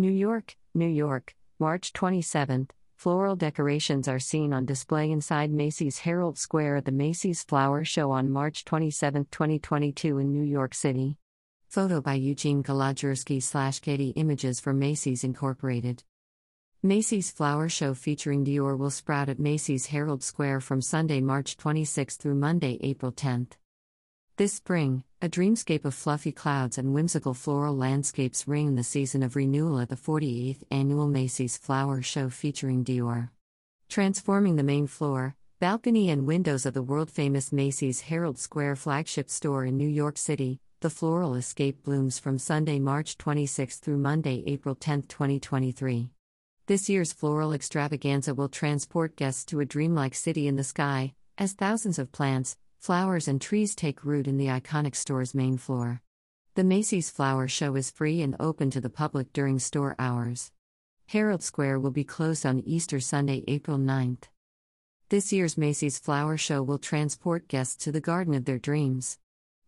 New York, New York, March 27th. Floral decorations are seen on display inside Macy's Herald Square at the Macy's Flower Show on March 27, 2022 in New York City. Photo by Eugene Kolodziejski slash Getty Images for Macy's Incorporated. Macy's Flower Show featuring Dior will sprout at Macy's Herald Square from Sunday, March 26 through Monday, April 10th. This spring, a dreamscape of fluffy clouds and whimsical floral landscapes ring the season of renewal at the 48th annual Macy's Flower Show featuring Dior. Transforming the main floor, balcony, and windows of the world famous Macy's Herald Square flagship store in New York City, the floral escape blooms from Sunday, March 26 through Monday, April 10, 2023. This year's floral extravaganza will transport guests to a dreamlike city in the sky, as thousands of plants, flowers and trees take root in the iconic store's main floor. The Macy's Flower Show is free and open to the public during store hours. Herald Square will be closed on Easter Sunday, April 9th. This year's Macy's Flower Show will transport guests to the garden of their dreams.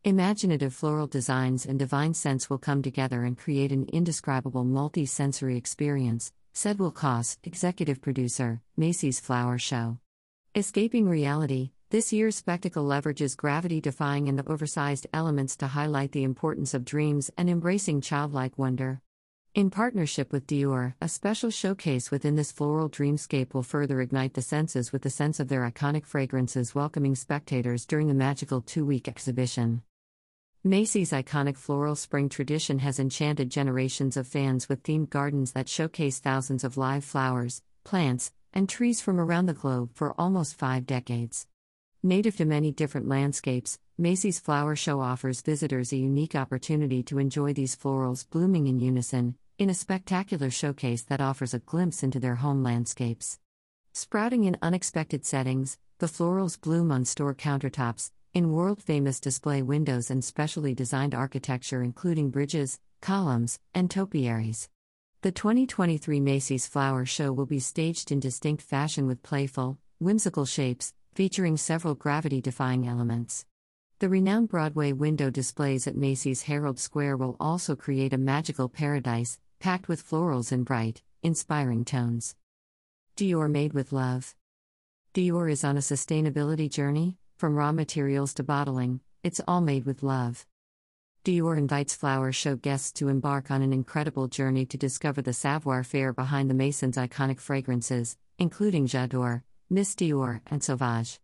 Imaginative floral designs and divine scents will come together and create an indescribable multi sensory experience, said Will Coss, executive producer, Macy's Flower Show. Escaping reality, this year's spectacle leverages gravity defying and the oversized elements to highlight the importance of dreams and embracing childlike wonder. In partnership with Dior, a special showcase within this floral dreamscape will further ignite the senses with the scents of their iconic fragrances, welcoming spectators during the magical two week exhibition. Macy's iconic floral spring tradition has enchanted generations of fans with themed gardens that showcase thousands of live flowers, plants, and trees from around the globe for almost five decades. Native to many different landscapes, Macy's Flower Show offers visitors a unique opportunity to enjoy these florals blooming in unison, in a spectacular showcase that offers a glimpse into their home landscapes. Sprouting in unexpected settings, the florals bloom on store countertops, in world famous display windows and specially designed architecture, including bridges, columns, and topiaries. The 2023 Macy's Flower Show will be staged in distinct fashion with playful, whimsical shapes, featuring several gravity defying elements. The renowned Broadway window displays at Macy's Herald Square will also create a magical paradise, packed with florals in bright, inspiring tones. Dior Made with Love. Dior is on a sustainability journey, from raw materials to bottling, it's all made with love. Dior invites Flower Show guests to embark on an incredible journey to discover the savoir faire behind the Maison's iconic fragrances, including J'adore, Miss Dior, and Sauvage.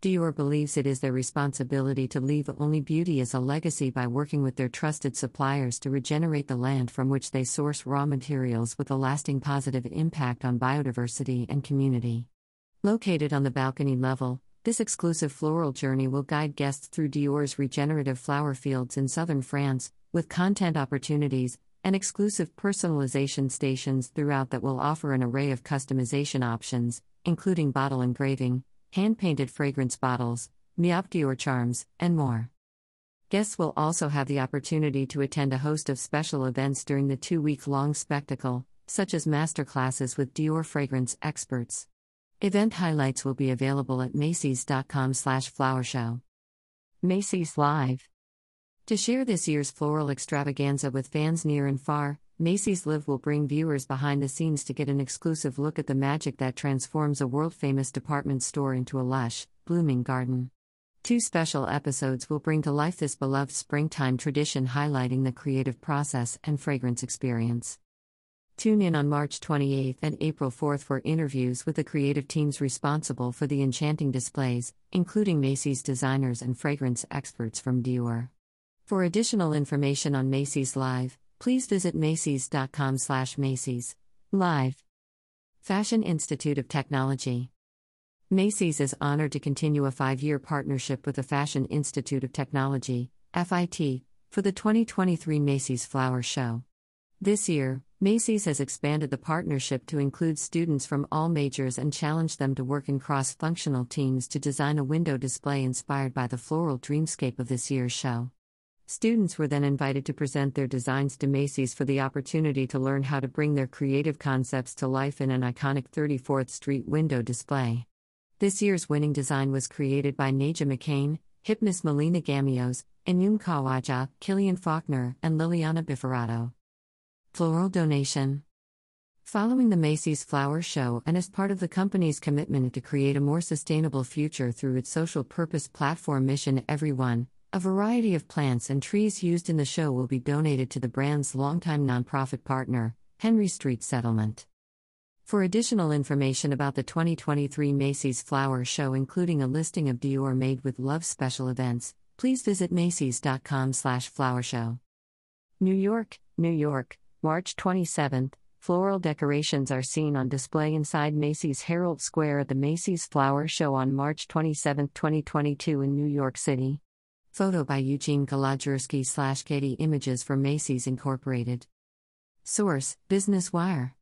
Dior believes it is their responsibility to leave only beauty as a legacy by working with their trusted suppliers to regenerate the land from which they source raw materials with a lasting positive impact on biodiversity and community. Located on the balcony level, this exclusive floral journey will guide guests through Dior's regenerative flower fields in southern France, with content opportunities and exclusive personalization stations throughout that will offer an array of customization options, including bottle engraving, hand painted fragrance bottles, Miss Dior charms, and more. Guests will also have the opportunity to attend a host of special events during the two week long spectacle, such as masterclasses with Dior fragrance experts. Event highlights will be available at macys.com slash flower show. Macy's Live. To share this year's floral extravaganza with fans near and far, Macy's Live will bring viewers behind the scenes to get an exclusive look at the magic that transforms a world famous department store into a lush, blooming garden. Two special episodes will bring to life this beloved springtime tradition, highlighting the creative process and fragrance experience. Tune in on March 28th and April 4th for interviews with the creative teams responsible for the enchanting displays, including Macy's designers and fragrance experts from Dior. For additional information on Macy's Live, please visit macys.com slash Macy's. Live. Fashion Institute of Technology. Macy's is honored to continue a five year partnership with the Fashion Institute of Technology, FIT, for the 2023 Macy's Flower Show. This year, Macy's has expanded the partnership to include students from all majors and challenged them to work in cross functional teams to design a window display inspired by the floral dreamscape of this year's show. Students were then invited to present their designs to Macy's for the opportunity to learn how to bring their creative concepts to life in an iconic 34th Street window display. This year's winning design was created by Naja McCain, Hypnus Melina Gamios, Enum Kawaja, Killian Faulkner, and Liliana Biferato. Floral donation. Following the Macy's Flower Show and as part of the company's commitment to create a more sustainable future through its social purpose platform Mission Everyone, a variety of plants and trees used in the show will be donated to the brand's longtime nonprofit partner, Henry Street Settlement. For additional information about the 2023 Macy's Flower Show including a listing of Dior Made with Love special events, please visit macys.com/flowershow. New York, New York, March 27th. Floral decorations are seen on display inside Macy's Herald Square at the Macy's Flower Show on March 27, 2022 in New York City. Photo by Eugene Kolodziejski slash Getty Images for Macy's Incorporated. Source, Business Wire.